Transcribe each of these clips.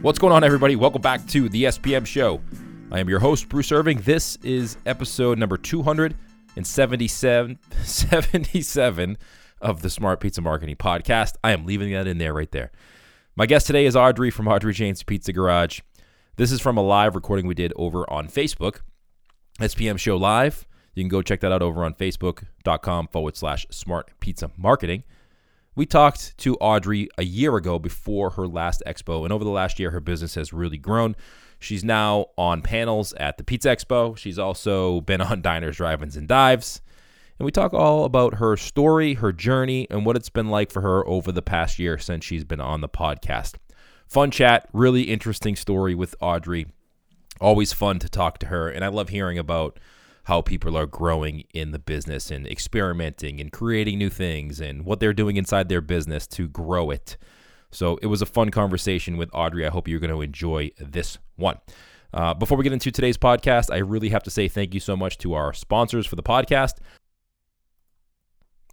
What's going on, everybody? Welcome back to the SPM Show. I am your host, Bruce Irving. This is episode number 277 77 of the Smart Pizza Marketing Podcast. I am leaving that in there right there. My guest today is Audrey from Audrey Jane's Pizza Garage. This is from a live recording we did over on Facebook, SPM Show Live. You can go check that out over on facebook.com forward slash smart pizza marketing. We talked to Audrey a year ago before her last expo, and over the last year, her business has really grown. She's now on panels at the Pizza Expo. She's also been on diners, drive-ins, and dives. And we talk all about her story, her journey, and what it's been like for her over the past year since she's been on the podcast. Fun chat, really interesting story with Audrey. Always fun to talk to her, and I love hearing about how people are growing in the business and experimenting and creating new things and what they're doing inside their business to grow it. So it was a fun conversation with Audrey. I hope you're going to enjoy this one. Uh, before we get into today's podcast, I really have to say thank you so much to our sponsors for the podcast.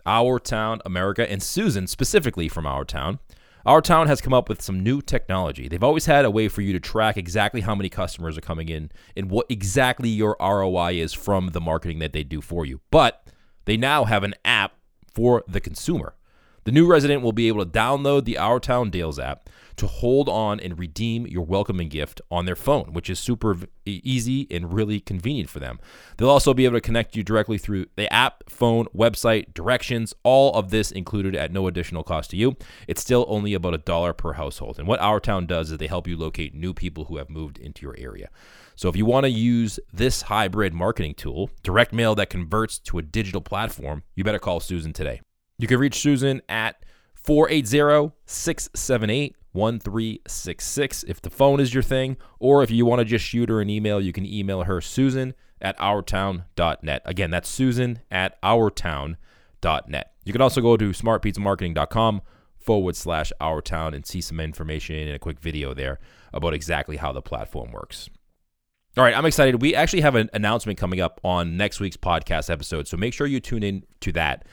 Our Town America and Susan, specifically from Our Town. Our town has come up with some new technology. They've always had a way for you to track exactly how many customers are coming in and what exactly your ROI is from the marketing that they do for you. But they now have an app for the consumer. The new resident will be able to download the Our Town Deals app to hold on and redeem your welcoming gift on their phone, which is super easy and really convenient for them. They'll also be able to connect you directly through the app, phone, website, directions, all of this included at no additional cost to you. It's still only about a dollar per household. And what Our Town does is they help you locate new people who have moved into your area. So if you want to use this hybrid marketing tool, direct mail that converts to a digital platform, you better call Susan today. You can reach Susan at 480 678 1366 if the phone is your thing, or if you want to just shoot her an email, you can email her Susan at ourtown.net. Again, that's Susan at ourtown.net. You can also go to smartpizzamarketing.com forward slash ourtown and see some information and a quick video there about exactly how the platform works. All right, I'm excited. We actually have an announcement coming up on next week's podcast episode, so make sure you tune in to that.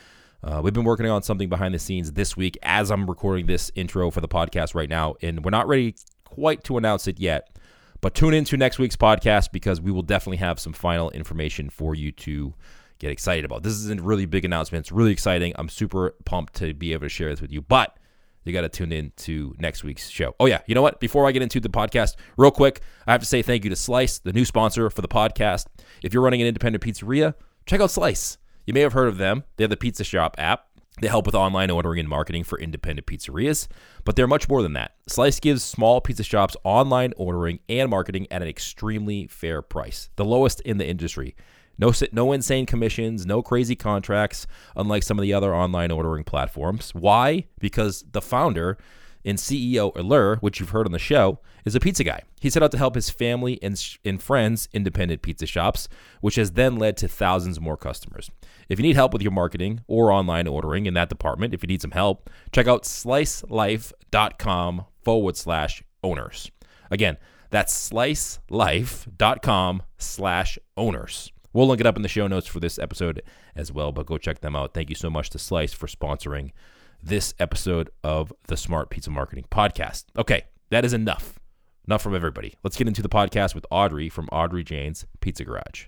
Uh, we've been working on something behind the scenes this week as I'm recording this intro for the podcast right now, and we're not ready quite to announce it yet. But tune into next week's podcast because we will definitely have some final information for you to get excited about. This is a really big announcement. It's really exciting. I'm super pumped to be able to share this with you. But you got to tune in to next week's show. Oh, yeah. You know what? Before I get into the podcast, real quick, I have to say thank you to Slice, the new sponsor for the podcast. If you're running an independent pizzeria, check out Slice. You may have heard of them. They have the Pizza Shop app. They help with online ordering and marketing for independent pizzerias, but they're much more than that. Slice gives small pizza shops online ordering and marketing at an extremely fair price, the lowest in the industry. No, no insane commissions, no crazy contracts, unlike some of the other online ordering platforms. Why? Because the founder and CEO Ilir, which you've heard on the show, is a pizza guy. He set out to help his family and, and friends independent pizza shops, which has then led to thousands more customers. If you need help with your marketing or online ordering in that department, if you need some help, check out slicelife.com forward slash owners. Again, that's slicelife.com slash owners. We'll link it up in the show notes for this episode as well, but go check them out. Thank you so much to Slice for sponsoring this episode of the Smart Pizza Marketing Podcast. Okay, that is enough. Enough from everybody. Let's get into the podcast with Audrey from Audrey Jane's Pizza Garage.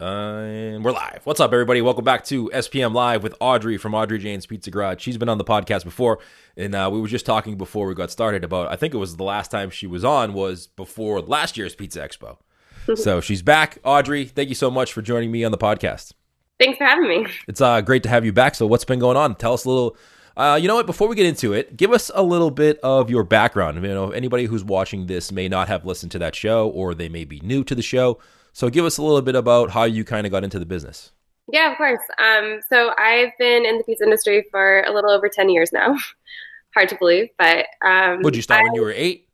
Uh, and we're live. What's up, everybody? Welcome back to SPM Live with Audrey from Audrey Jane's Pizza Garage. She's been on the podcast before, and uh, we were just talking before we got started about. I think it was the last time she was on was before last year's Pizza Expo. so she's back. Audrey, thank you so much for joining me on the podcast. Thanks for having me. It's uh, great to have you back. So, what's been going on? Tell us a little. Uh, you know what? Before we get into it, give us a little bit of your background. You know, anybody who's watching this may not have listened to that show, or they may be new to the show. So, give us a little bit about how you kind of got into the business. Yeah, of course. Um, so, I've been in the pizza industry for a little over ten years now. Hard to believe, but um, would you start I, when you were eight?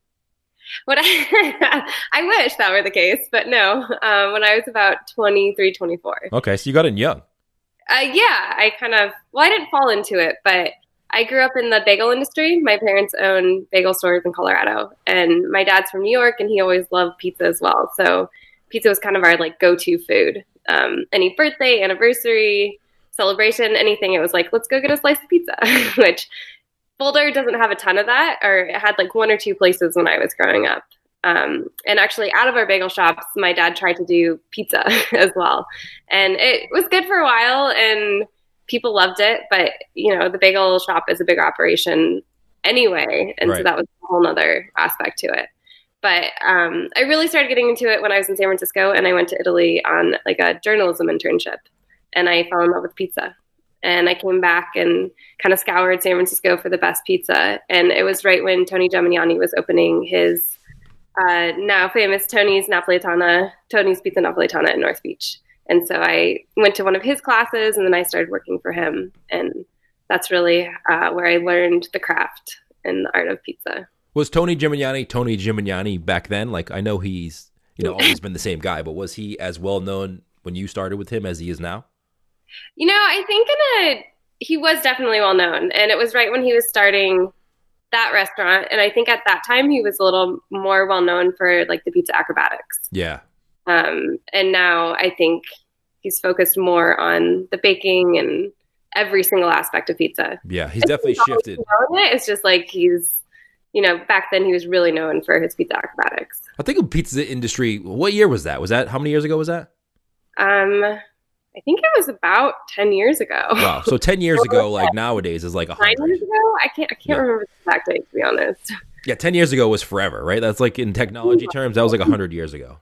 What I, I wish that were the case, but no. Um, when I was about 23, 24. Okay, so you got in young. Uh, yeah, I kind of, well, I didn't fall into it, but I grew up in the bagel industry. My parents own bagel stores in Colorado, and my dad's from New York, and he always loved pizza as well. So pizza was kind of our like go-to food. Um, any birthday, anniversary, celebration, anything, it was like, let's go get a slice of pizza, which Boulder doesn't have a ton of that, or it had like one or two places when I was growing up. Um, and actually, out of our bagel shops, my dad tried to do pizza as well, and it was good for a while, and people loved it. But you know, the bagel shop is a big operation anyway, and Right. so that was a whole other aspect to it. But um, I really started getting into it when I was in San Francisco, and I went to Italy on like a journalism internship, and I fell in love with pizza. And I came back and kind of scoured San Francisco for the best pizza, and it was right when Tony Gemignani was opening his uh, now famous Tony's Napolitana, Tony's Pizza Napolitana in North Beach. And so I went to one of his classes, and then I started working for him, and that's really uh, where I learned the craft and the art of pizza. Was Tony Gemignani Tony Gemignani back then? Like I know he's you know always been the same guy, but was he as well known when you started with him as he is now? You know, I think in a he was definitely well known, and it was right when he was starting that restaurant, and I think at that time he was a little more well known for like the pizza acrobatics. Yeah. Um, and now I think he's focused more on the baking and every single aspect of pizza. Yeah, he's definitely shifted. It, it's just like he's, you know, back then he was really known for his pizza acrobatics. I think of pizza industry. What year was that? Was that how many years ago was that? Um, I think it was about ten years ago. Wow. So ten years ago, like nowadays, is like a Nine hundred. years ago? I can't. I can't Yeah. remember the exact date to be honest. Yeah, ten years ago was forever, right? That's like in technology terms, that was like a hundred years ago.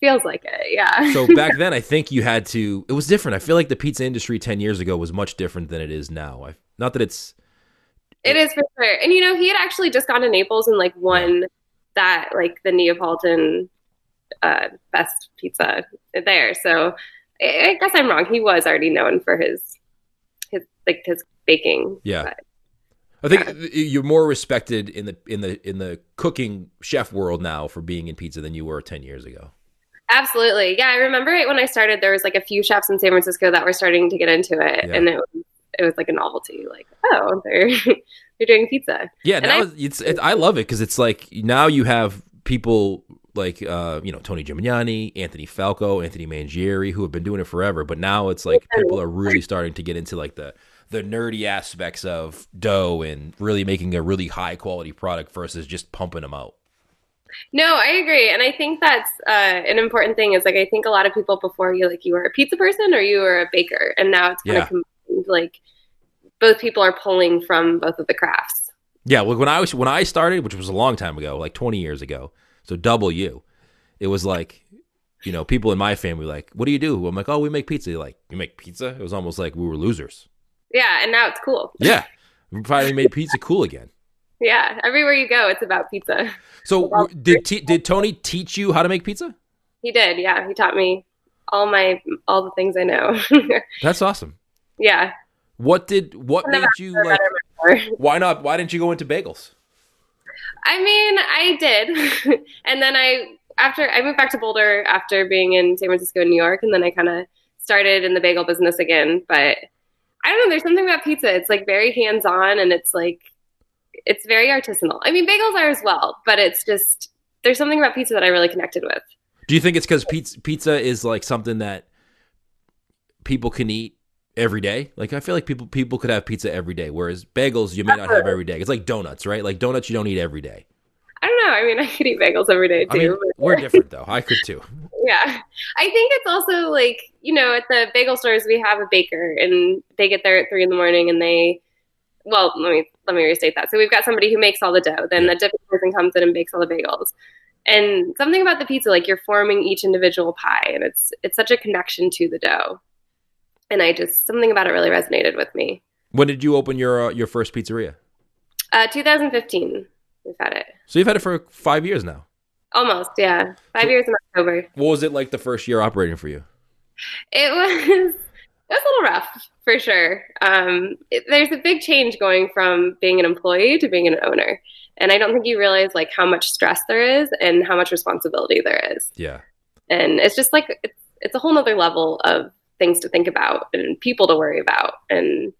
Feels like it. Yeah. So back then, I think you had to. It was different. I feel like the pizza industry ten years ago was much different than it is now. I, not that it's. It is for sure. And you know, he had actually just gone to Naples and like won that like the Neapolitan uh, best pizza there. So I I guess I'm wrong. He was already known for his his like his baking. Yeah. But- I think you're more respected in the in the in the cooking chef world now for being in pizza than you were ten years ago. Absolutely. Yeah, I remember it when I started there was like a few chefs in San Francisco that were starting to get into it Yeah. and it was it was like a novelty like, oh, they're they're doing pizza. Yeah, And now I- it's it, I love it because it's like now you have people like uh, you know Tony Gemignani, Anthony Falco, Anthony Mangieri who have been doing it forever, but now it's like people are really starting to get into like the the nerdy aspects of dough and really making a really high quality product versus just pumping them out. No, I agree, and I think that's uh, an important thing. Is like I think a lot of people before you like you were a pizza person or you were a baker, and now it's kind Yeah. of. Like both people are pulling from both of the crafts. Yeah, well, when I was when I started, which was a long time ago, like 20 years ago, so double you, it was like, you know, people in my family were like, "What do you do?" I'm like, "Oh, we make pizza." They're like, "You make pizza?" It was almost like we were losers. Yeah, and now it's cool. Yeah, we finally made pizza cool again. Yeah, everywhere you go, it's about pizza. So did T- did Tony teach you how to make pizza? He did. Yeah, he taught me all my all the things I know. That's awesome. Yeah. What did what made you like? Why not? Why didn't you go into bagels? I mean, I did. and then I after I moved back to Boulder after being in San Francisco and New York and then I kind of started in the bagel business again, but I don't know, there's something about pizza. It's like very hands-on and it's like it's very artisanal. I mean, bagels are as well, but it's just there's something about pizza that I really connected with. Do you think it's because pizza pizza is like something that people can eat every day? Like I feel like people people could have pizza every day, whereas bagels you may not have every day. It's like donuts, right? Like donuts you don't eat every day. I don't know. I mean, I could eat bagels every day too. I mean, we're different though. I could too. yeah i think it's also like you know at the bagel stores we have a baker and they get there at three in the morning and they well let me let me restate that so we've got somebody who makes all the dough then Yeah. the different person comes in and bakes all the bagels and something about the pizza like you're forming each individual pie and it's it's such a connection to the dough and i just something about it really resonated with me When did you open your uh, your first pizzeria? uh 2015 we've had it So you've had it for five years now. almost yeah five So- years in october What was it like the first year operating for you? It was it was a little rough for sure. Um, it, there's a big change going from being an employee to being an owner, and I don't think you realize like how much stress there is and how much responsibility there is. Yeah. And it's just like it's it's a whole nother level of things to think about and people to worry about and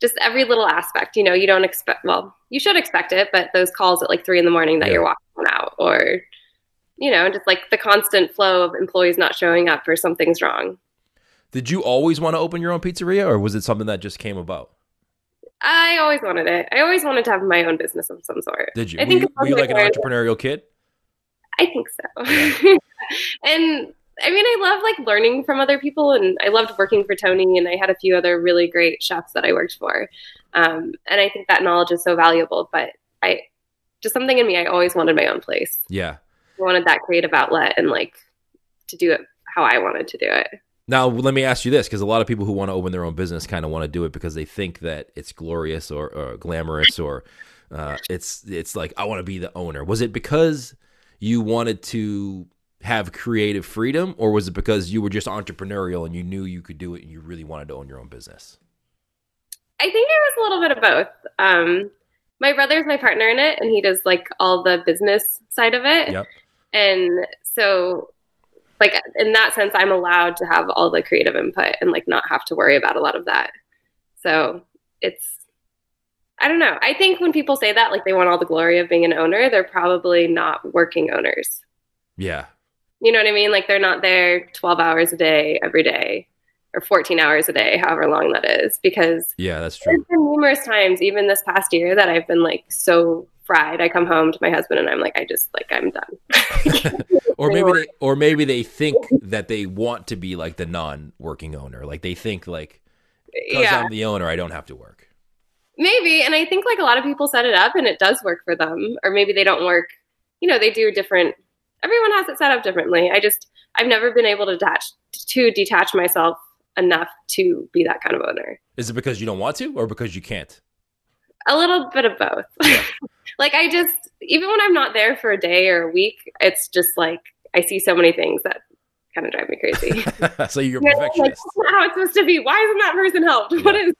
just every little aspect. You know, you don't expect well, you should expect it, but those calls at like three in the morning that Yeah. you're walking out or you know, just like the constant flow of employees not showing up or something's wrong. Did you always want to open your own pizzeria, or was it something that just came about? I always wanted it. I always wanted to have my own business of some sort. Did you? I were think you, were you like an entrepreneurial kid? I think so. and I mean, I love like learning from other people, and I loved working for Tony, and I had a few other really great chefs that I worked for, um, and I think that knowledge is so valuable. But I just something in me, I always wanted my own place. Yeah. I wanted that creative outlet and like to do it how I wanted to do it. Now, let me ask you this, because a lot of people who want to open their own business kind of want to do it because they think that it's glorious or, or glamorous or uh, it's it's like I want to be the owner. Was it because you wanted to have creative freedom, or was it because you were just entrepreneurial and you knew you could do it and you really wanted to own your own business? I think it was a little bit of both. Um, my brother's my partner in it, and he does like all the business side of it. Yep. And so, like in that sense, I'm allowed to have all the creative input and like not have to worry about a lot of that. So it's, I don't know. I think when people say that, like they want all the glory of being an owner, they're probably not working owners. Yeah. You know what I mean? Like they're not there 12 hours a day every day or 14 hours a day, however long that is, because Yeah, that's there's true. been numerous times, even this past year, that I've been like so fried. I come home to my husband and I'm like, I just like I'm done. or maybe they or maybe they think that they want to be like the non-working owner. Like they think like because yeah, I'm the owner, I don't have to work. maybe. And I think like a lot of people set it up and it does work for them, or maybe they don't work. You know, they do different. Everyone has it set up differently. I just I've never been able to detach to detach myself enough to be that kind of owner. Is it because you don't want to or because you can't? A little bit of both. like I just even when I'm not there for a day or a week, it's just like I see so many things that kind of drive me crazy. so you're know, like, perfectionist. that's not how it's supposed to be. Why isn't that person helped? What is?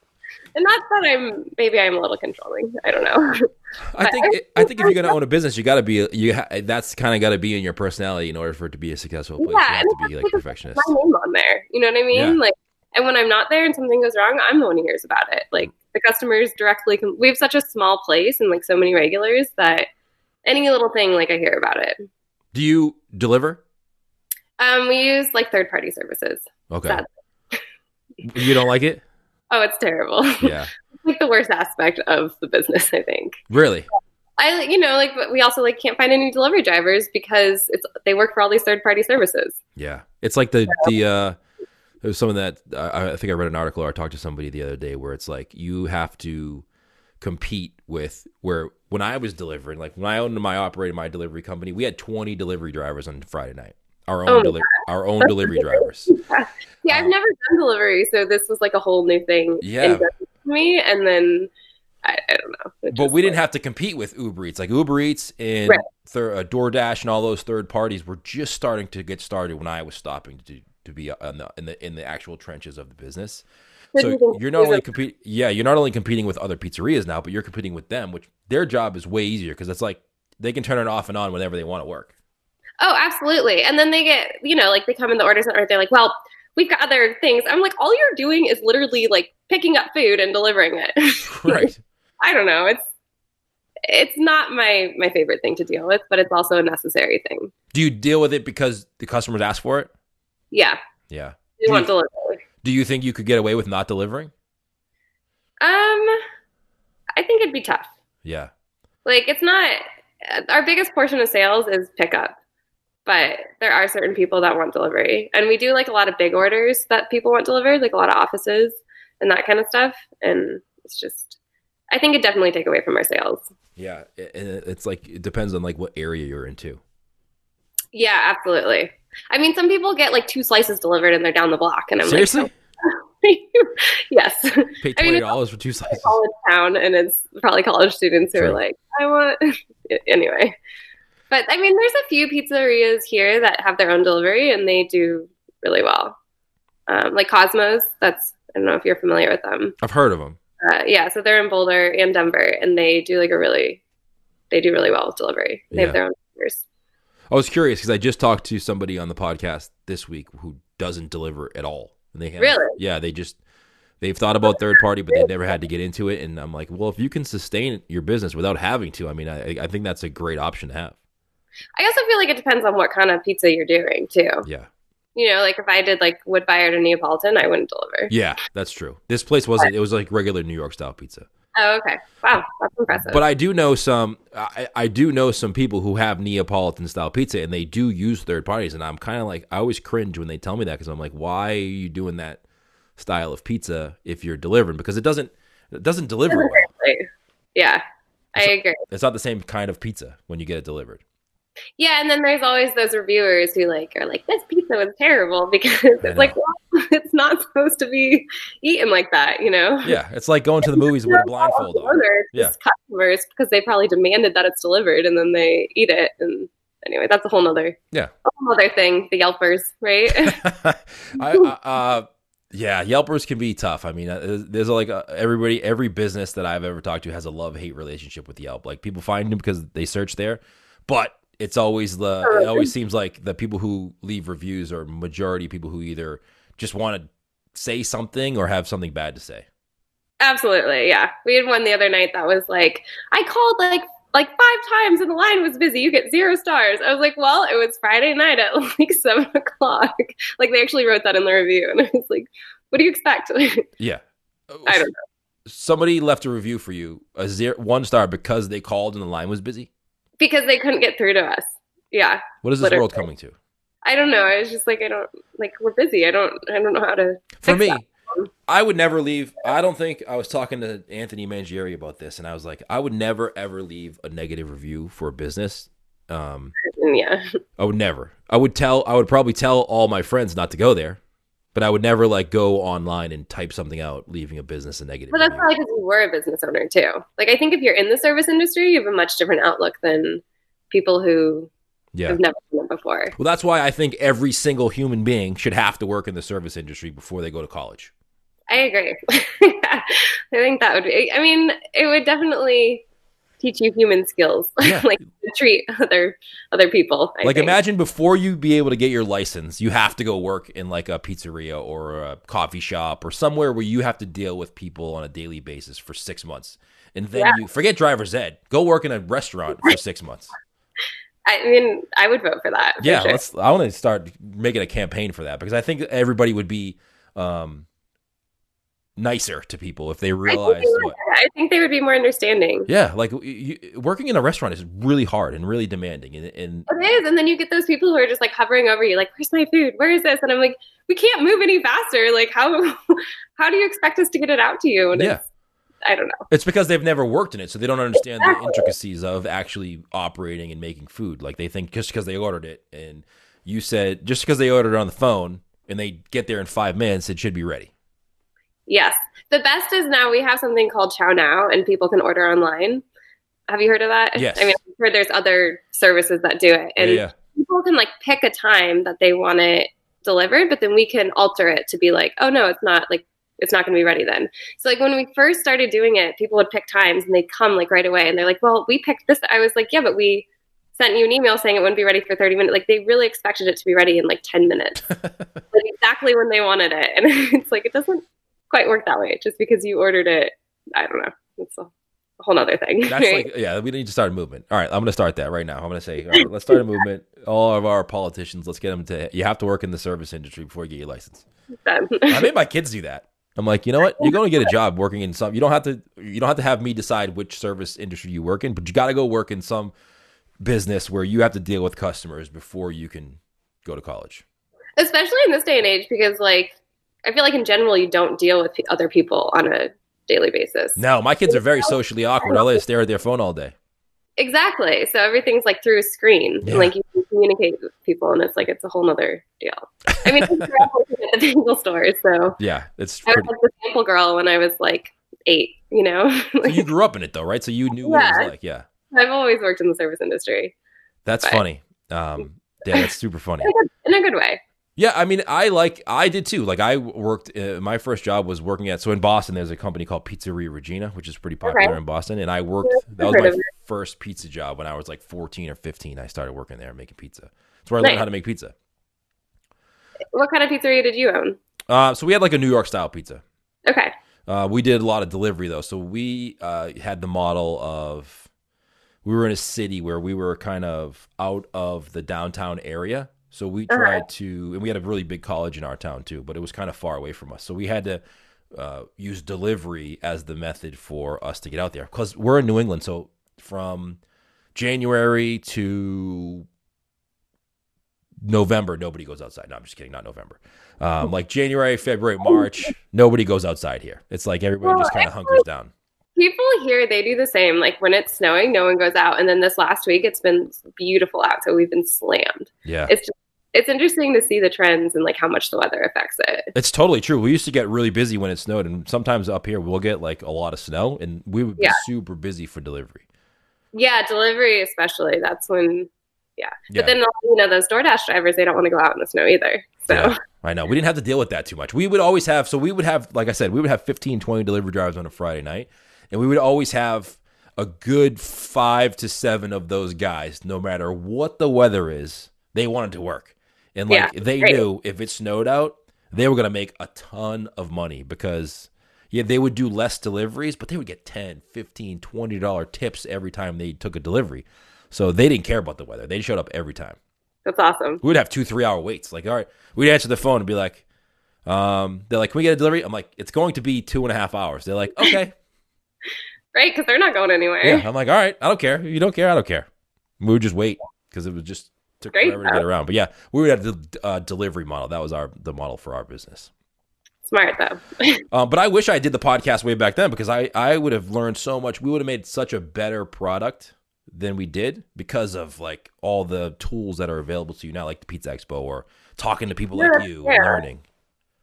And not that I'm maybe I'm a little controlling. I don't know. I think I think if you're gonna own a business, you got to be you. Ha, that's kind of got to be in your personality in order for it to be a successful place. you Yeah, have and to be like a perfectionist. My name on there. You know what I mean? Yeah. Like, and when I'm not there and something goes wrong, I'm the one who hears about it. Like the customers directly. Com- we have such a small place and like so many regulars that any little thing, like I hear about it. Do you deliver? Um, we use like third party services. Okay. You don't like it? Oh, it's terrible. Yeah. It's like the worst aspect of the business, I think. Really? I, you know, like, but we also like can't find any delivery drivers because it's they work for all these third party services. Yeah. It's like the the uh there was something that I, I think I read an article or I talked to somebody the other day where it's like you have to compete with where when I was delivering, like when I owned my operated my delivery company, we had 20 delivery drivers on Friday night. Our Oh own my deli- our own delivery drivers. Yeah, I've Um, never done delivery, so this was like a whole new thing. Yeah. in business to me, and then I, I don't know. It But we didn't have to compete with Uber Eats. Like Uber Eats and Right. thir- uh, DoorDash and all those third parties were just starting to get started when I was stopping to to be the, in the in the actual trenches of the business. So you're not only compete, yeah, you're not only competing with other pizzerias now, but you're competing with them, which their job is way easier because it's like they can turn it off and on whenever they want to work. Oh, absolutely. And then they get, you know, like they come in the order center. They're like, well, we've got other things. I'm like, all you're doing is literally like picking up food and delivering it. Right. I don't know. It's it's not my my favorite thing to deal with, but it's also a necessary thing. Do you deal with it because the customers ask for it? Yeah, Yeah. we Do want you- delivery. Do you think you could get away with not delivering? Um, I think it'd be tough. Yeah. Like it's not our biggest portion of sales is pickup, but there are certain people that want delivery, and we do like a lot of big orders that people want delivered, like a lot of offices and that kind of stuff. And it's just, I think it definitely take away from our sales. Yeah. And it's like it depends on like what area you're into. Yeah, absolutely. I mean, some people get like two slices delivered and they're down the block, and I'm Seriously? like, yes, Pay I mean, twenty it's dollars for two slices. college town, and it's probably college students who True. are like, I want anyway. But I mean, there's a few pizzerias here that have their own delivery, and they do really well. Um, like Cosmos, that's I don't know if you're familiar with them. I've heard of them. Uh, yeah, so they're in Boulder and Denver, and they do like a really, they do really well with delivery. They Yeah. have their own deliverers. I was curious because I just talked to somebody on the podcast this week who doesn't deliver at all. And they have, Really? yeah, they just they've thought about third party, but they never had to get into it. And I'm like, well, if you can sustain your business without having to, I mean, I, I think that's a great option to have. I also feel like it depends on what kind of pizza you're doing too. Yeah, You know, like if I did like wood fired or Neapolitan, I wouldn't deliver. yeah, that's true. This place wasn't; it was like regular New York style pizza. Oh, okay. Wow, that's impressive. But I do know some. I, I do know some people who have Neapolitan style pizza, and they do use third parties. And I'm kind of like, I always cringe when they tell me that because I'm like, why are you doing that style of pizza if you're delivering? Because it doesn't it doesn't deliver well. Yeah, I agree. It's not the same kind of pizza when you get it delivered. Yeah, and then there's always those reviewers who like are like, "This pizza was terrible" because it's like, well, it's not supposed to be eaten like that, you know? Yeah, it's like going to the movies with a blindfold on. Yeah, customers because they probably demanded that it's delivered, and then they eat it, and anyway, that's a whole nother yeah, whole other thing. The Yelpers, right? I, uh, yeah, Yelpers can be tough. I mean, uh, there's like a, everybody, every business that I've ever talked to has a love hate relationship with Yelp. Like people find them because they search there, but it's always the it always seems like the people who leave reviews are majority people who either just want to say something or have something bad to say. Absolutely, yeah. We had one the other night that was like, I called like like five times and the line was busy. You get zero stars. I was like, well, it was Friday night at like seven o'clock. Like they actually wrote that in the review, and I was like, what do you expect? yeah, I don't know. Somebody left a review for you, a zero one star because they called and the line was busy because they couldn't get through to us. Yeah. What is this literally. world coming to? I don't know. I was just like, I don't like. We're busy. I don't. I don't know how to. For me, that. I would never leave. I don't think I was talking to Anthony Mangieri about this, and I was like, I would never ever leave a negative review for a business. Um, yeah. I would never. I would tell. I would probably tell all my friends not to go there, but I would never like go online and type something out, leaving a business a negative. But that's probably because you were a business owner too. Like I think if you're in the service industry, you have a much different outlook than people who yeah. have never done it before. Well, that's why I think every single human being should have to work in the service industry before they go to college. I agree. I think that would be. I mean, it would definitely teach you human skills, yeah. like treat other other people. I like think. imagine before you be able to get your license, you have to go work in like a pizzeria or a coffee shop or somewhere where you have to deal with people on a daily basis for six months, and then yeah. you forget driver's ed, go work in a restaurant for six months. I mean, I would vote for that. For yeah, sure. let's. I want to start making a campaign for that because I think everybody would be um, nicer to people if they realize. I think, what, I think they would be more understanding. Yeah, like you, working in a restaurant is really hard and really demanding, and, and it is. And then you get those people who are just like hovering over you, like, "Where's my food? Where is this?" And I'm like, "We can't move any faster. Like, how how do you expect us to get it out to you?" And yeah. I don't know. It's because they've never worked in it, so they don't understand exactly. the intricacies of actually operating and making food. Like they think just because they ordered it, and you said just because they ordered it on the phone and they get there in five minutes, it should be ready. Yes. The best is now we have something called ChowNow and people can order online. Have you heard of that? Yes. I mean, I've heard there's other services that do it. And yeah, yeah. people can like pick a time that they want it delivered, but then we can alter it to be like, oh no, it's not like it's not going to be ready then. So like when we first started doing it, people would pick times and they'd come like right away and they're like, well, we picked this. I was like, yeah, but we sent you an email saying it wouldn't be ready for 30 minutes. Like they really expected it to be ready in like 10 minutes, like exactly when they wanted it. And it's like, it doesn't quite work that way. Just because you ordered it, I don't know. It's a whole other thing. That's right? like, yeah, we need to start a movement. All right, I'm going to start that right now. I'm going to say, right, let's start a movement. All of our politicians, let's get them to. You have to work in the service industry before you get your license. I made my kids do that. I'm like, you know what? You're going to get a job working in some. You don't have to. You don't have to have me decide which service industry you work in, but you got to go work in some business where you have to deal with customers before you can go to college. Especially in this day and age, because like I feel like in general you don't deal with other people on a daily basis. No, my kids are very socially awkward. All they stare at their phone all day. Exactly. So everything's like through a screen. Yeah. And, like you can communicate with people and it's like it's a whole nother deal. I mean, at the bagel store, so yeah, it's. Pretty... I was the sample girl when I was like eight. You know. so you grew up in it though, right? So you knew what it was like. Yeah. I've always worked in the service industry. That's but... funny. Um, yeah, that's super funny. in, a good, in a good way. Yeah, I mean, I like I did too. Like I worked. Uh, my first job was working at so in Boston. There's a company called Pizzeria Regina, which is pretty popular okay. in Boston. And I worked. That was my first pizza job when I was like 14 or 15. I started working there making pizza. That's where I nice. learned how to make pizza. What kind of pizzeria did you own? Uh, so we had like a New York style pizza. Okay. Uh, we did a lot of delivery though, so we uh, had the model of we were in a city where we were kind of out of the downtown area so we tried uh-huh. to, and we had a really big college in our town too, but it was kind of far away from us. So we had to uh, use delivery as the method for us to get out there because we're in New England. So from January to November, nobody goes outside. No, I'm just kidding. Not November. Um, like January, February, March, nobody goes outside here. It's like everybody just kind of hunkers down. People here, they do the same. Like when it's snowing, no one goes out. And then this last week, it's been beautiful out. So we've been slammed. Yeah. It's just, it's interesting to see the trends and like how much the weather affects it. It's totally true. We used to get really busy when it snowed, and sometimes up here we'll get like a lot of snow, and we would be Yeah. super busy for delivery. Yeah, delivery especially. That's when, yeah. Yeah. But then, you know, those DoorDash drivers, they don't want to go out in the snow either. So, Yeah, I know. We didn't have to deal with that too much. We would always have, so we would have, like I said, we would have 15, 20 delivery drivers on a Friday night, and we would always have a good five to seven of those guys, no matter what the weather is, they wanted to work. And like Yeah, they knew if it snowed out, they were going to make a ton of money because yeah, they would do less deliveries, but they would get 10, 15, 20 dollar tips every time they took a delivery. So they didn't care about the weather. They showed up every time that's awesome. we would have two, three hour waits. Like, all right, we'd answer the phone and be like, um, they're like, can we get a delivery? I'm like, it's going to be two and a half hours. They're like, okay. Right? Because they're not going anywhere. yeah. I'm like, all right, I don't care. If you don't care, I don't care. We would just wait because it was just took Great, forever to get around. But yeah, we would have the uh, delivery model. That was our the model for our business. Smart, though. Um, but I wish I did the podcast way back then because I, I would have learned so much. We would have made such a better product than we did because of like all the tools that are available to you now, like the Pizza Expo or talking to people like you, learning.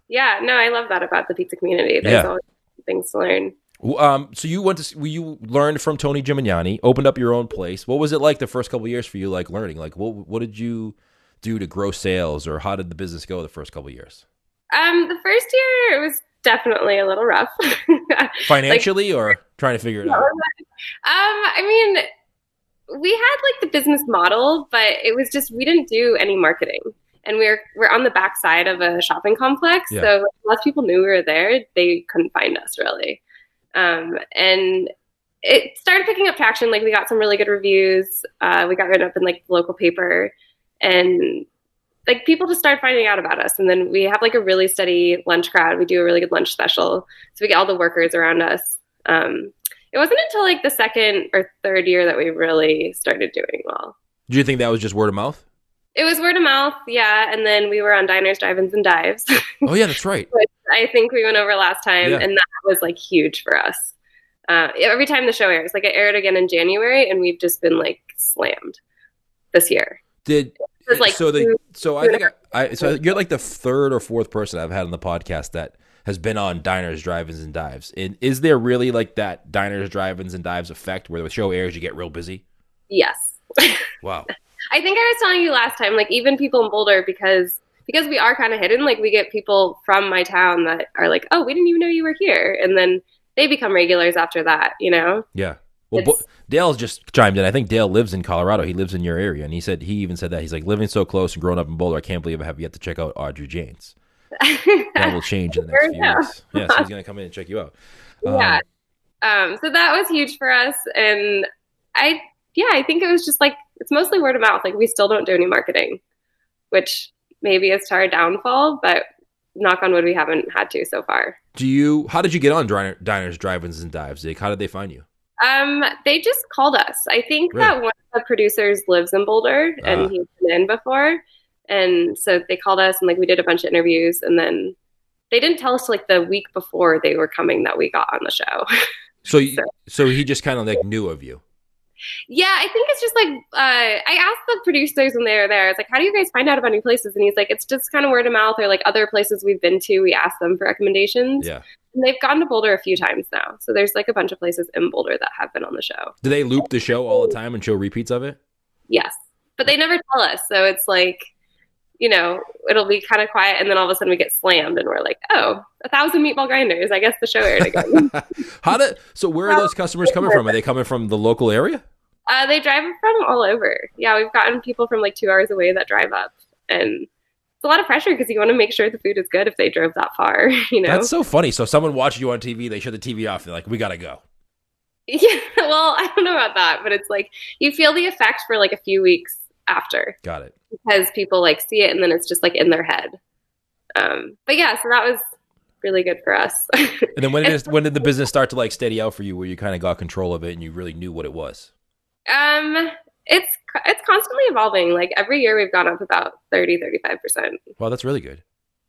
yeah, no, I love that about the pizza community. There's Yeah. always things to learn. Um, so you went to well, you learned from Tony Gemignani, opened up your own place. What was it like the first couple of years for you, like learning? Like what what did you do to grow sales, or how did the business go the first couple of years? Um, the first year, it was definitely a little rough. Financially, or trying to figure it out? Um, I mean, we had like the business model, but it was just we didn't do any marketing, and we're we're on the back side of a shopping complex, Yeah. so unless people knew we were there, they couldn't find us really. Um, and it started picking up traction. Like we got some really good reviews. Uh, we got written up in like the local paper, and like people just started finding out about us. And then we have like a really steady lunch crowd. We do a really good lunch special, so we get all the workers around us. Um, it wasn't until like the second or third year that we really started doing well. Do you think that was just word of mouth? It was word of mouth, yeah, and then we were on diners, drive-ins, and dives. Oh yeah, that's right. I think we went over last time, Yeah. and that was like huge for us. Uh, every time the show airs, like it aired again in January, and we've just been like slammed this year. Did was like so the so I think I, I so you're like the third or fourth person I've had on the podcast that has been on diners, drive-ins, and dives. And is there really like that diners, drive-ins, and dives effect where the show airs, you get real busy? yes. Wow. I think I was telling you last time, like even people in Boulder, because because we are kind of hidden. Like we get people from my town that are like, "Oh, we didn't even know you were here," and then they become regulars after that. You know? Yeah. Well, Bo- Dale's just chimed in. I think Dale lives in Colorado. He lives in your area, and he said he even said that he's like living so close and growing up in Boulder. I can't believe I have yet to check out Audrey Janes. That will change in the next few years. Yeah, so he's gonna come in and check you out. Um, yeah. Um, so that was huge for us, and I yeah, I think it was just like it's mostly word of mouth. Like we still don't do any marketing, which maybe is to our downfall, but knock on wood, we haven't had to so far. Do you? How did you get on diner, diners, drive-ins, and dives? Like, how did they find you? Um, they just called us. I think Really? that one of the producers lives in Boulder and Ah. he's been in before. And so they called us and like we did a bunch of interviews and then they didn't tell us like the week before they were coming that we got on the show. So, So- so he just kind of like knew of you. Yeah, I think it's just like uh, I asked the producers when they were there, I was like, How do you guys find out about new places? And he's like, It's just kind of word of mouth or like other places we've been to, we ask them for recommendations. Yeah. And they've gone to Boulder a few times now. So there's like a bunch of places in Boulder that have been on the show. Do they loop the show all the time and show repeats of it? Yes. But they never tell us. So it's like, you know, it'll be kind of quiet and then all of a sudden we get slammed and we're like, oh, a thousand meatball grinders. I guess the show aired again. How did? So where are those customers coming from? Are they coming from the local area? uh, they drive from all over. Yeah, we've gotten people from like two hours away that drive up. And it's a lot of pressure because you want to make sure the food is good if they drove that far, you know? That's so funny. So someone watches you on TV, they shut the TV off. They're like, "We gotta go." yeah, well, I don't know about that, but it's like you feel the effect for like a few weeks after. Got it. Because people like see it and then it's just like in their head. Um, but yeah, so that was really good for us. And then when did it, when did the business start to like steady out for you, where you kind of got control of it and you really knew what it was? um, it's it's constantly evolving. Like every year, we've gone up about 30, 35 percent. Well, that's really good.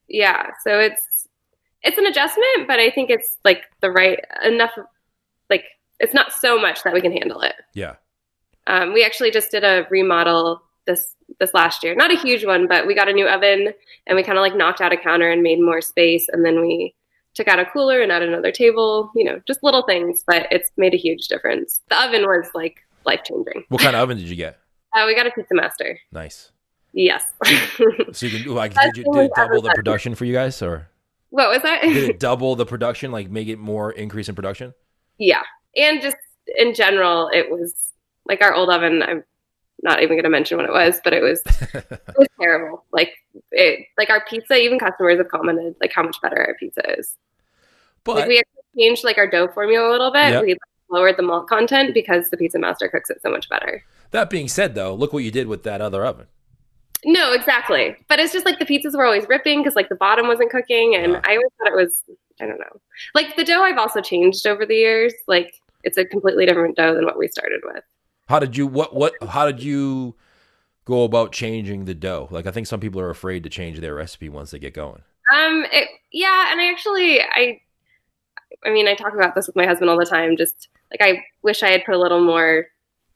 Yeah, so it's it's an adjustment, but I think it's like the right enough. Like it's not so much that we can handle it. Yeah. Um, we actually just did a remodel this this last year. Not a huge one, but we got a new oven and we kind of like knocked out a counter and made more space, and then we took out a cooler and added another table. You know, just little things, but it's made a huge difference. The oven was like life changing. What kind of oven did you get? Uh, we got a Pizza Master. Nice. Yes. So you can like did, you, did it double the production for you guys, or what was that? did it double the production, like make it more increase in production? yeah, and just in general, it was like our old oven. I'm not even going to mention what it was, but it was it was terrible. Like it, like our pizza. Even customers have commented like how much better our pizza is. But like we actually changed like our dough formula a little bit. Yep. We lowered the malt content because the Pizza Master cooks it so much better. that being said, though, look what you did with that other oven. No, exactly. But it's just like the pizzas were always ripping because like the bottom wasn't cooking, and Yeah. I always thought it was. I don't know. Like the dough, I've also changed over the years. Like it's a completely different dough than what we started with. How did you what what how did you go about changing the dough? Like I think some people are afraid to change their recipe once they get going. Um, it, yeah, and I actually, I, I mean, I talk about this with my husband all the time. Just like I wish I had put a little more,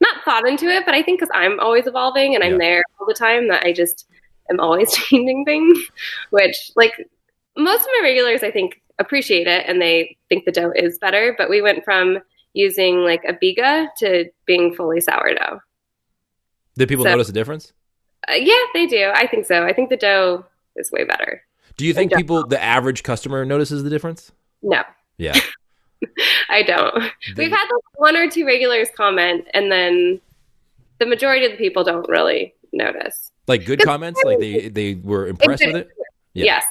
not thought into it, but I think because I'm always evolving and I'm there all the time, that I just am always changing things. Which, like, most of my regulars, I think appreciate it and they think the dough is better. But we went from using like a biga to being fully sourdough. Did people So- notice a difference? Uh, yeah, they do. I think so. I think the dough is way better. Do you think people the average customer notices the difference? No, Yeah. I don't. They- We've had like one or two regulars comment, and then the majority of the people don't really notice. like good comments? Like they they were impressed with it? Yeah. Yes,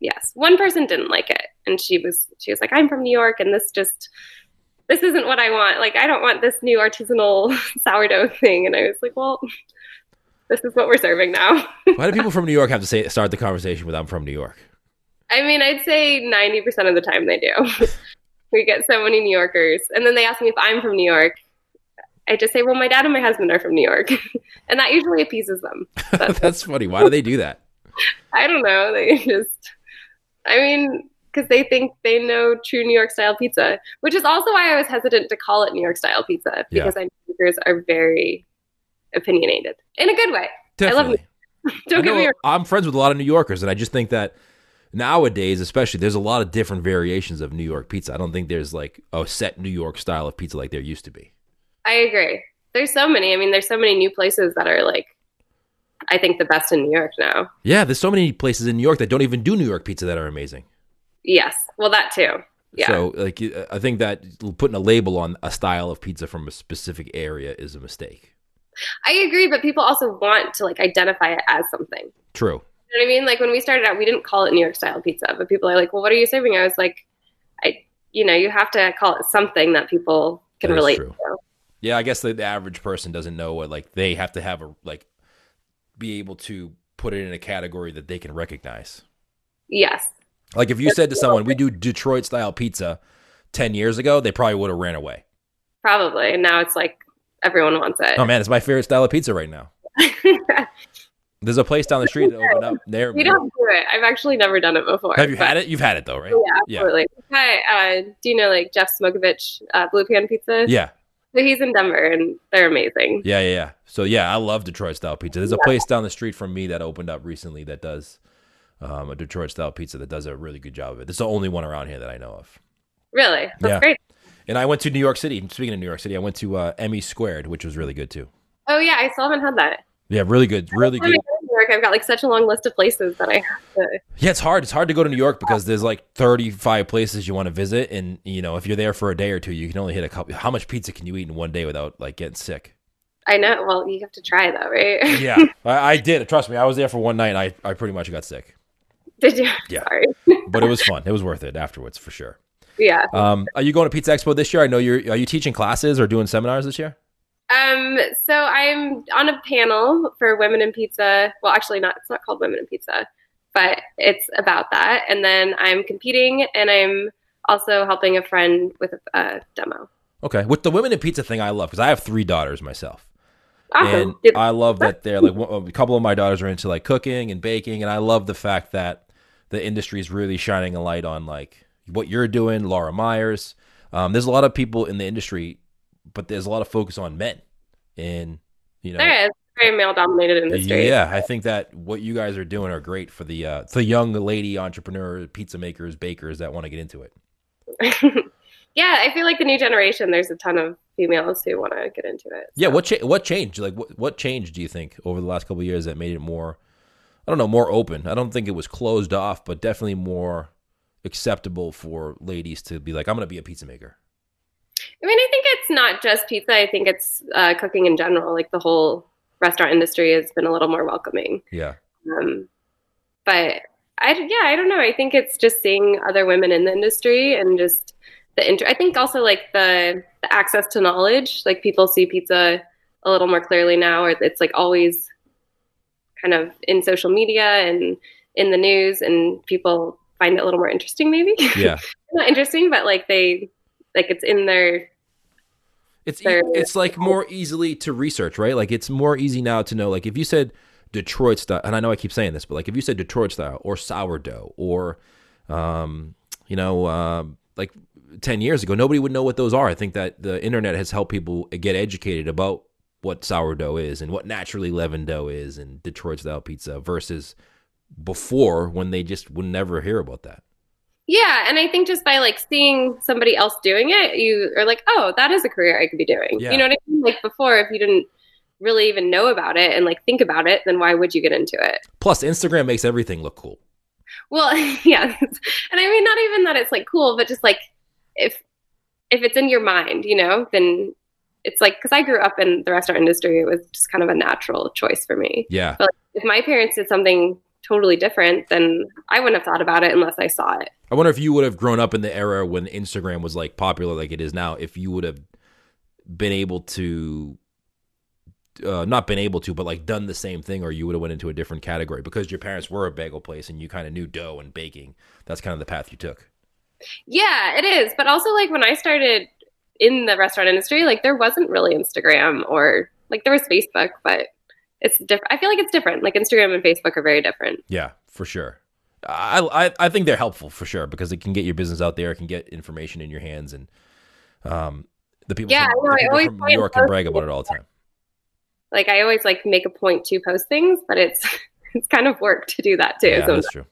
yes. One person didn't like it, and she was she was like, "I'm from New York, and this just this isn't what I want. Like, I don't want this new artisanal sourdough thing." And I was like, "Well, this is what we're serving now." Why do people from New York have to say start the conversation with I'm from New York? I mean, I'd say ninety percent of the time they do. we get so many New Yorkers, and then they ask me if I'm from New York. I just say, "Well, my dad and my husband are from New York," and that usually appeases them. That's funny. Why do they do that? I don't know. They just, I mean, because they think they know true New York style pizza, which is also why I was hesitant to call it New York style pizza Yeah. because I know New Yorkers are very opinionated in a good way. I love Definitely. Don't I get me wrong. I'm friends with a lot of New Yorkers, and I just think that nowadays, especially, there's a lot of different variations of New York pizza. I don't think there's like a set New York style of pizza like there used to be. I agree. There's so many. I mean, there's so many new places that are like, I think the best in New York now. Yeah, there's so many places in New York that don't even do New York pizza that are amazing. Yes. Well, that too. Yeah. So, like, I think that putting a label on a style of pizza from a specific area is a mistake. I agree, but people also want to like identify it as something. True. You know what I mean? Like when we started out, we didn't call it New York style pizza, but people are like, "Well, what are you serving?" I was like, "I, you know, you have to call it something that people can That relate true. to." Yeah, I guess the, the average person doesn't know what like they have to have a like be able to put it in a category that they can recognize. Yes, Like if you said to someone, "We do Detroit style pizza," ten years ago, they probably would have ran away. probably. And now it's like everyone wants it. Oh man, it's my favorite style of pizza right now. There's a place down the street that opened up there. we don't do it. I've actually never done it before. Have you had it? You've had it though, right? Yeah, absolutely. Hi, uh, do you know like Jeff Smokevitch, uh, Blue Pan Pizza? Yeah, So he's in Denver, and they're amazing. yeah, yeah, yeah. So yeah, I love Detroit style pizza. There's a place down the street from me that opened up recently that does um, a Detroit style pizza that does a really good job of it. It's the only one around here that I know of. Really, that's Yeah. great. And I went to New York City. Speaking of New York City, I went to uh, Emmy Squared, which was really good too. Oh yeah, I still haven't had that. Yeah, really good, really good. New York. I've got like such a long list of places that I have to. Yeah, it's hard. It's hard to go to New York because there's like 35 places you want to visit, and you know if you're there for a day or two, you can only hit a couple. How much pizza can you eat in one day without like getting sick? I know. Well, you have to try though, right? Yeah, I, I did. Trust me, I was there for one night. and I I pretty much got sick, Did you? Yeah. Sorry. but it was fun. It was worth it afterwards for sure. Yeah. Um, are you going to Pizza Expo this year? I know you're. Are you teaching classes or doing seminars this year? Um. So I'm on a panel for Women in Pizza. Well, actually, not. It's not called Women in Pizza. but it's about that. And then I'm competing and I'm also helping a friend with a, a demo. Okay, with the women in pizza thing, I love because I have three daughters myself. Awesome. And I love that they're like a couple of my daughters are into like cooking and baking, and I love the fact that the industry is really shining a light on like what you're doing, Laura Myers. Um, there's a lot of people in the industry, but there's a lot of focus on men, and you know, there is very male dominated industry. yeah, I think that what you guys are doing are great for the uh, the young lady entrepreneur, pizza makers, bakers that want to get into it. yeah, I feel like the new generation, there's a ton of females who want to get into it. Yeah, what cha- what changed? Like what what changed? Do you think over the last couple of years that made it more? I don't know, more open. I don't think it was closed off, but definitely more acceptable for ladies to be like, I'm going to be a pizza maker. I mean, I think it's not just pizza. I think it's uh, cooking in general. Like the whole restaurant industry has been a little more welcoming. Yeah, Um, but I, yeah, I don't know. I think it's just seeing other women in the industry and just the inter- I think also like the, the access to knowledge. Like people see pizza a little more clearly now, or it's like always kind of in social media and in the news, and people find it a little more interesting. Maybe yeah. not interesting, but like they like it's in their It's e- it's like more easily to research, right? Like it's more easy now to know. Like if you said Detroit style, and I know I keep saying this, but like if you said Detroit style or sourdough or, um, you know, um, like ten years ago, nobody would know what those are. I think that the internet has helped people get educated about what sourdough is and what naturally leavened dough is and Detroit style pizza versus before when they just would never hear about that. Yeah, and I think just by like seeing somebody else doing it, you are like, oh, that is a career I could be doing. Yeah. You know what I mean? Like before, if you didn't really even know about it and like think about it, then why would you get into it? Plus, Instagram makes everything look cool. Well, yeah, and I mean, not even that it's like cool, but just like if if it's in your mind, you know, then it's like because I grew up in the restaurant industry, it was just kind of a natural choice for me. Yeah, But If my parents did something totally different, then I wouldn't have thought about it unless I saw it. I wonder if you would have grown up in the era when Instagram was like popular like it is now, if you would have been able to uh, not been able to, but like done the same thing, or you would have went into a different category because your parents were a bagel place and you kind of knew dough and baking. That's kind of the path you took. Yeah, it is. But also, like when I started in the restaurant industry, like there wasn't really Instagram or like there was Facebook, but it's different. I feel like it's different. Like Instagram and Facebook are very different. Yeah, for sure. I, I I think they're helpful for sure because it can get your business out there, it can get information in your hands, and um, the people Yeah, from, I know, the I always from New York can brag about it all the time. Like I always like make a point to post things, but it's it's kind of work to do that too. Yeah, so that's true.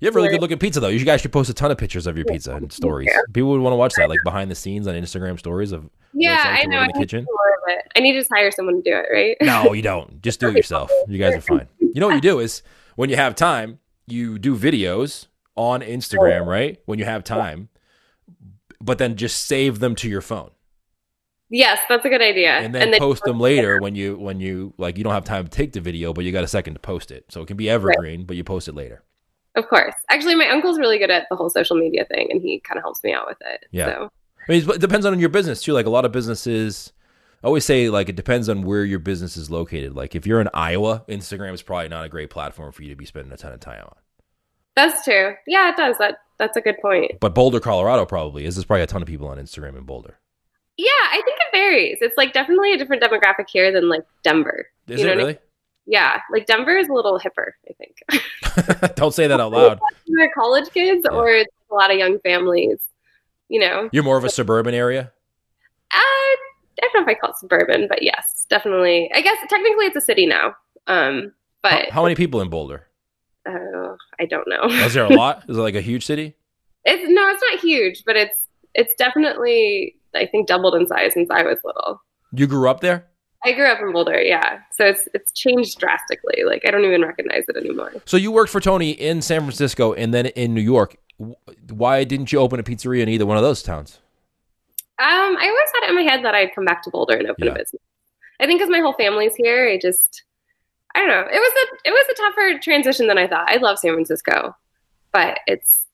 You have really good looking pizza though. You guys should post a ton of pictures of your pizza and stories. People would want to watch that, like behind the scenes on Instagram stories of. yeah, I know. in the need kitchen. to do more of it. I need to just hire someone to do it, right? No, you don't. Just do it yourself. You guys are fine. You know what you do is when you have time, you do videos on Instagram, right? When you have time, but then just save them to your phone yes, that's a good idea. and then post them later when you when you like you don't have time to take the video, but you got a second to post it. So it can be evergreen, but you post it later. Of course. Actually, my uncle's really good at the whole social media thing, and he kind of helps me out with it. Yeah. So I mean, it depends on your business too. Like a lot of businesses, I always say like it depends on where your business is located. Like if you're in Iowa, Instagram is probably not a great platform for you to be spending a ton of time on. that's true. Yeah, it does. That that's a good point. But Boulder, Colorado, probably is. There's probably a ton of people on Instagram in Boulder. Yeah, I think it varies. It's like definitely a different demographic here than like Denver. Is You know it what I really? Yeah, like Denver is a little hipper, I think. Don't say that out loud. Either college kids Yeah. or a lot of young families. You know, You're more of a suburban area. uh, I don't know if I call it suburban, but yes, definitely. I guess technically it's a city now. Um, How, but how many people in Boulder? uh, I don't know. Is there a lot? Is it like a huge city? It's no, it's not huge, but it's it's definitely I think doubled in size since I was little. You grew up there, I grew up in Boulder, yeah. So it's it's changed drastically. Like I don't even recognize it anymore. so you worked for Tony in San Francisco and then in New York. Why didn't you open a pizzeria in either one of those towns? Um, I always had it in my head that I'd come back to Boulder and open Yeah. a business. I think because my whole family's here, I just I don't know. It was a it was a tougher transition than I thought. I love San Francisco, but it's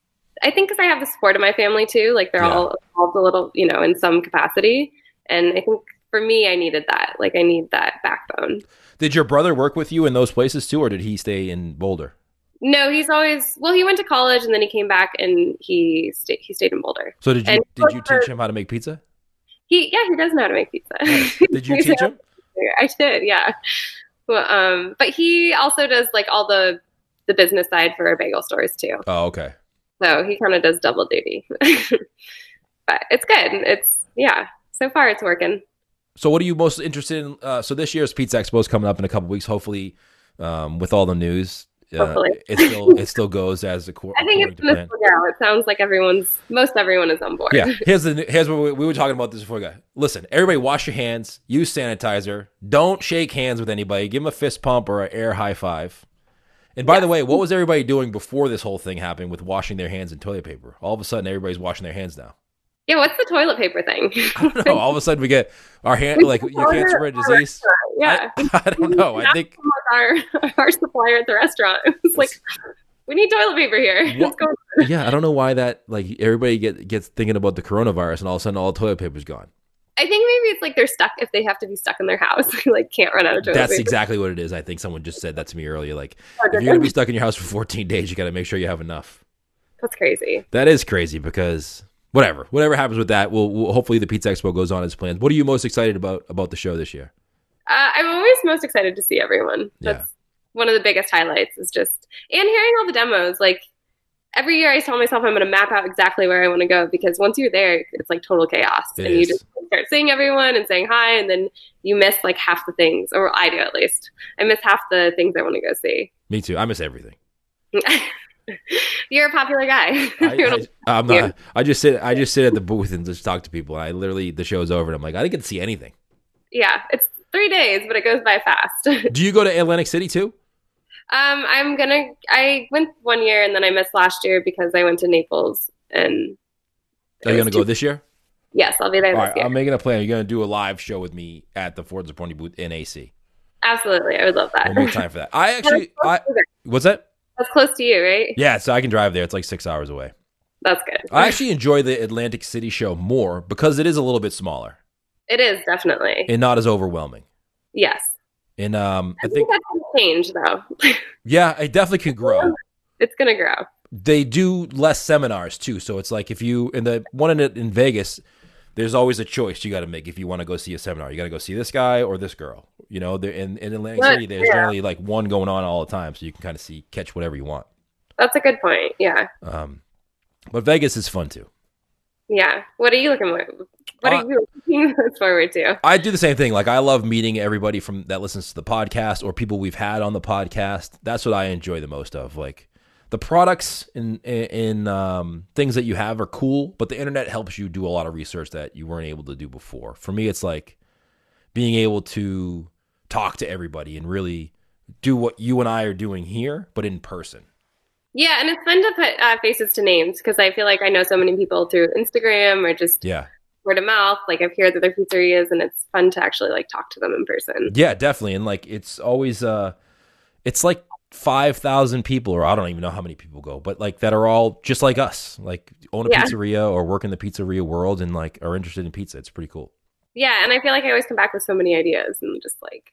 I think because I have the support of my family too. Like they're Yeah. all involved a little, you know, in some capacity, and I think for me, I needed that. Like I need that backbone. Did your brother work with you in those places too, or did he stay in Boulder? No, he's always well. He went to college and then he came back and he stayed. He stayed in Boulder. So did you And did you teach him how to make pizza? He yeah, he does know how to make pizza. Did you teach him? I did, yeah. Well, um, but he also does like all the the business side for our bagel stores too. Oh, okay. So he kind of does double duty. but it's good. It's yeah. So far, it's working. So what are you most interested in? Uh, so this year's Pizza Expo is coming up in a couple weeks. Hopefully, um, with all the news, uh, it still it still goes as a I think it's gonna slow. It sounds like everyone's most everyone is on board. Yeah, here's the here's what we, we were talking about this before. we got listen, everybody, wash your hands, use sanitizer, don't shake hands with anybody, give them a fist pump or an air high five. And by the way, what was everybody doing before this whole thing happened with washing their hands in toilet paper? All of a sudden, everybody's washing their hands now. Yeah. What's the toilet paper thing? I don't know. All of a sudden, we get our hand like you can't spread disease. yeah. I, I don't know. I think our our supplier at the restaurant. It's like we need toilet paper here. What- What's going on? yeah, I don't know why that like everybody get gets thinking about the coronavirus and all of a sudden all the toilet paper's gone. I think maybe it's like they're stuck if they have to be stuck in their house, like can't run out of toilet That's paper. exactly what it is. I think someone just said that to me earlier. Like, if you're gonna be stuck in your house for 14 days, you got to make sure you have enough. That's crazy. That is crazy because whatever, whatever happens with that, we'll, we'll hopefully the Pizza Expo goes on as planned. What are you most excited about about the show this year? Uh, I'm always most excited to see everyone. Yeah. That's one of the biggest highlights. Is just and hearing all the demos. Like every year, I tell myself I'm going to map out exactly where I want to go because once you're there, it's like total chaos, It and you just start seeing everyone and saying hi, and then you miss like half the things, or I do at least. I miss half the things I want to go see. Me too. I miss everything. You're a popular guy. I, I, I'm not. I just sit. I just sit at the booth and just talk to people. I literally the show's over and I'm like, I didn't get to see anything. yeah, it's three days, but it goes by fast. Do you go to Atlantic City too? Um, I'm gonna. I went one year and then I missed last year because I went to Naples. And Are you gonna was go this year? Yes, I'll be there All this right, year. I'm making a plan. You're gonna do a live show with me at the Ford Zaponi booth in AC. Absolutely, I would love that. We'll make time for that. I actually, I what's that? That's close to you, right? Yeah, so I can drive there. It's like six hours away. That's good. I actually enjoy the Atlantic City show more because it is a little bit smaller it is definitely and not as overwhelming. yes. And um, I I think, think that's gonna change though. yeah, it definitely can grow. it's gonna grow. They do less seminars too, so it's like if you in the one in in Vegas, there's always a choice you got to make if you want to go see a seminar. You got to go see this guy or this girl. You know, in, in Atlantic Right, City, there's yeah. generally like one going on all the time, so you can kind of see catch whatever you want. That's a good point. Yeah, Um, but Vegas is fun too. yeah. What are you looking for? What Uh, are you looking forward to? I do the same thing. Like I love meeting everybody from that listens to the podcast or people we've had on the podcast. That's what I enjoy the most of. Like the products and in um, things that you have are cool, but the internet helps you do a lot of research that you weren't able to do before. For me, it's like being able to talk to everybody and really do what you and I are doing here, but in person. Yeah, and it's fun to put uh, faces to names because I feel like I know so many people through Instagram or just Yeah, word of mouth. Like I've heard that their pizzerias, and it's fun to actually like talk to them in person. yeah, definitely. And like it's always uh, it's like five thousand people, or I don't even know how many people go, but like that are all just like us, like own a Yeah. pizzeria or work in the pizzeria world and like are interested in pizza. It's pretty cool. Yeah, and I feel like I always come back with so many ideas and just like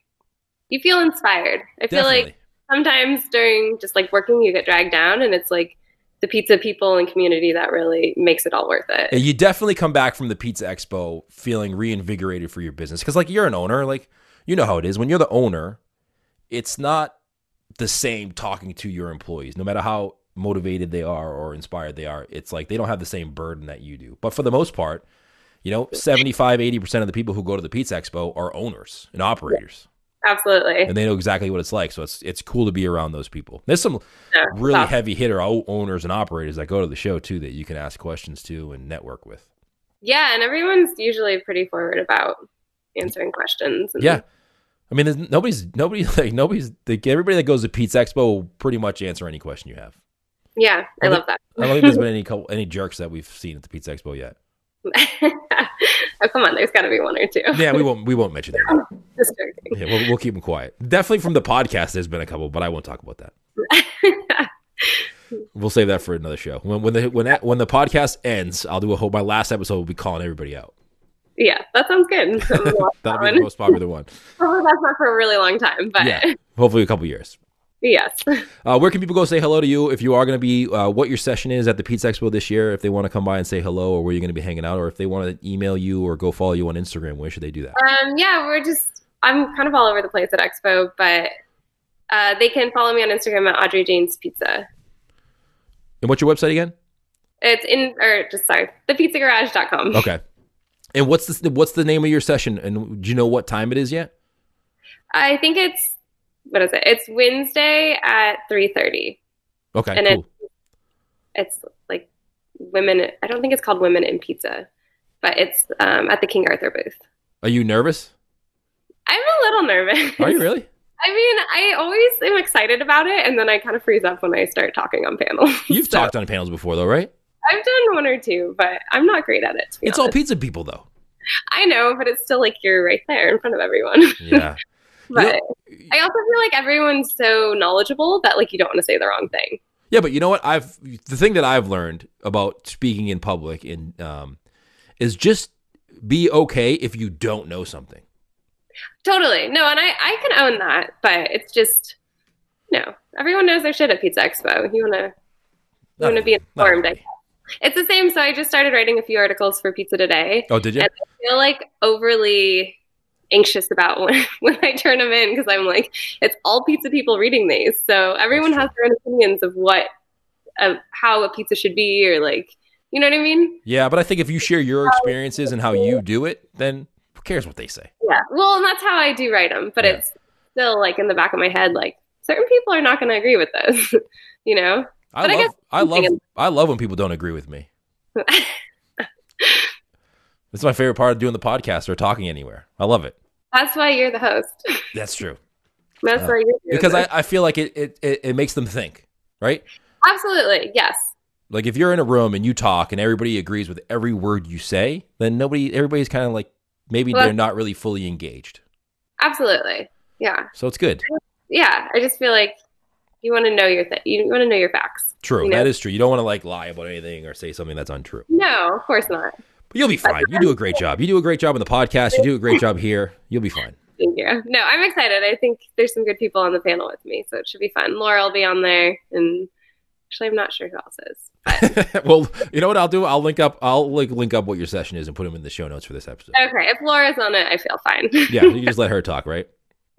you feel inspired. I feel Definitely. like sometimes during just like working, you get dragged down, and it's like the pizza people and community that really makes it all worth it. And you definitely come back from the pizza expo feeling reinvigorated for your business because like you're an owner like you know how it is when you're the owner it's not the same talking to your employees no matter how motivated they are or inspired they are it's like they don't have the same burden that you do but for the most part you know 75 80% of the people who go to the pizza expo are owners and operators Absolutely. and they know exactly what it's like so it's it's cool to be around those people there's some Yeah, really awesome. heavy hitter owners and operators that go to the show too that you can ask questions to and network with Yeah, and everyone's usually pretty forward about answering questions. And Yeah. I mean, there's nobody's nobody like nobody's like everybody that goes to Pizza Expo will pretty much answer any question you have. yeah, I I love that. I don't think there's been any couple, any jerks that we've seen at the Pizza Expo yet. oh, come on, there's got to be one or two. Yeah, we won't we won't mention that. Just joking. Yeah, we'll, we'll keep them quiet. Definitely from the podcast, there's been a couple, but I won't talk about that. We'll save that for another show. When when the when that, when the podcast ends, I'll do a whole. My last episode will be calling everybody out. Yeah, that sounds good. I'm that That'll be the most popular one. Hopefully that's not for a really long time, but Yeah, hopefully a couple years. Yes. Uh, where can people go say hello to you if you are going to be, uh, what your session is at the Pizza Expo this year, if they want to come by and say hello, or where you're going to be hanging out, or if they want to email you or go follow you on Instagram, where should they do that? Um, yeah, we're just, I'm kind of all over the place at Expo, but uh, they can follow me on Instagram at Audrey Jane's Pizza. And what's your website again? It's in, or just sorry, thepizzagarage.com. Okay. And what's the what's the name of your session? And do you know what time it is yet? I think it's, what is it? It's Wednesday at 3.30. Okay, And cool. It's like women, I don't think it's called Women in Pizza, but it's um, at the King Arthur booth. Are you nervous? I'm a little nervous. Are you really? I mean, I always am excited about it, and then I kind of freeze up when I start talking on panels. You've So, talked on panels before, though, right? I've done one or two, but I'm not great at it. It's all pizza people, though. I know, but it's still like you're right there in front of everyone. Yeah. but You know- I also feel like everyone's so knowledgeable that like you don't want to say the wrong thing. Yeah, but you know what? I've the thing that I've learned about speaking in public in um, is just be okay if you don't know something. Totally. No, and I I can own that, but it's just no. Everyone knows their shit at Pizza Expo. You wanna you wanna be informed. I everybody. It's the same. So I just started writing a few articles for Pizza Today. Oh, did you? And I feel like overly anxious about when, when I turn them in because I'm like, it's all pizza people reading these. So everyone has their own opinions of what, of how a pizza should be or like, you know what I mean? Yeah, but I think if you share your experiences and how you do it, then who cares what they say? Yeah. Well, and that's how I do write them, but Yeah. it's still like in the back of my head, like certain people are not going to agree with this, you know? I But I love, guess I love, I love when people don't agree with me. It's my favorite part of doing the podcast or talking anywhere. I love it. that's why you're the host. That's true. That's Uh, why you're Because I. I feel like it, it, it, it makes them think, right? absolutely yes. Like if you're in a room and you talk and everybody agrees with every word you say, then nobody, everybody's kind of like maybe Well, they're not really fully engaged. Absolutely. Yeah. So it's good. Yeah. I just feel like you want to know your th- you want to know your facts. True. You know? That is true. You don't want to like lie about anything or say something that's untrue. No, of course not. But you'll be fine. You do a great job. You do a great job on the podcast. You do a great job here. You'll be fine. Thank you. No, I'm excited. I think there's some good people on the panel with me, so it should be fun. Laura will be on there, and actually, I'm not sure who else is. well, you know what I'll do? I'll link up. I'll like link up what your session is and put them in the show notes for this episode. Okay, if Laura's on it, I feel fine. Yeah, you can just let her talk, right?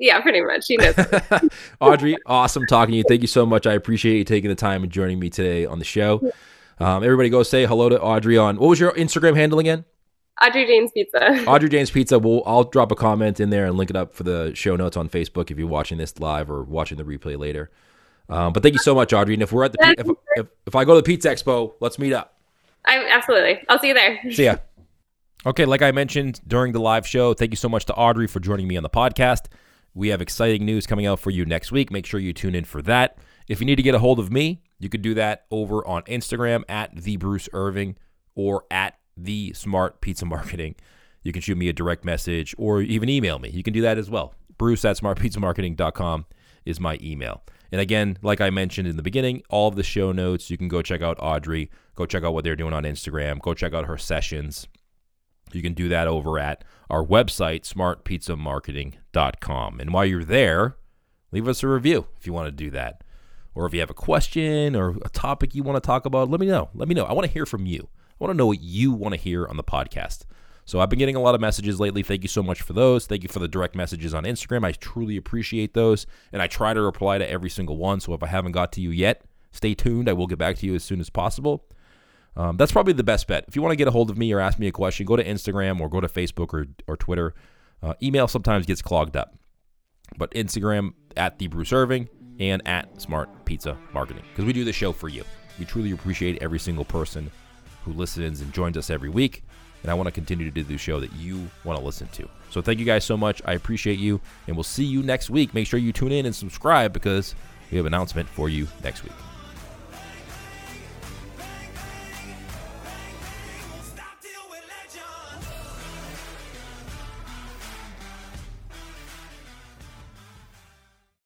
Yeah, pretty much. She knows. Audrey, awesome talking to you. Thank you so much. I appreciate you taking the time and joining me today on the show. Um, everybody, go say hello to Audrey on what was your Instagram handle again? Audrey Jane's Pizza. Audrey Jane's Pizza. We'll, I'll drop a comment in there and link it up for the show notes on Facebook if you're watching this live or watching the replay later. Um, but thank you so much, Audrey. And if we're at the if, if, if I go to the Pizza Expo, let's meet up. I absolutely. I'll see you there. See ya. Okay, like I mentioned during the live show, thank you so much to Audrey for joining me on the podcast. We have exciting news coming out for you next week. Make sure you tune in for that. If you need to get a hold of me, you could do that over on Instagram at the Bruce Irving or at the Smart Pizza Marketing. You can shoot me a direct message or even email me. You can do that as well. Bruce at smartpizzamarketing.com is my email. And again, like I mentioned in the beginning, all of the show notes, you can go check out Audrey, go check out what they're doing on Instagram, go check out her sessions. You can do that over at our website, smartpizzamarketing.com. And while you're there, leave us a review if you want to do that. Or if you have a question or a topic you want to talk about, let me know. Let me know. I want to hear from you. I want to know what you want to hear on the podcast. So I've been getting a lot of messages lately. Thank you so much for those. Thank you for the direct messages on Instagram. I truly appreciate those. And I try to reply to every single one. So if I haven't got to you yet, stay tuned. I will get back to you as soon as possible. Um, that's probably the best bet. If you want to get a hold of me or ask me a question, go to Instagram or go to Facebook or, or Twitter. Uh, email sometimes gets clogged up. But Instagram at the Bruce Irving and at Smart Pizza Marketing because we do the show for you. We truly appreciate every single person who listens and joins us every week. And I want to continue to do the show that you want to listen to. So thank you guys so much. I appreciate you. And we'll see you next week. Make sure you tune in and subscribe because we have an announcement for you next week.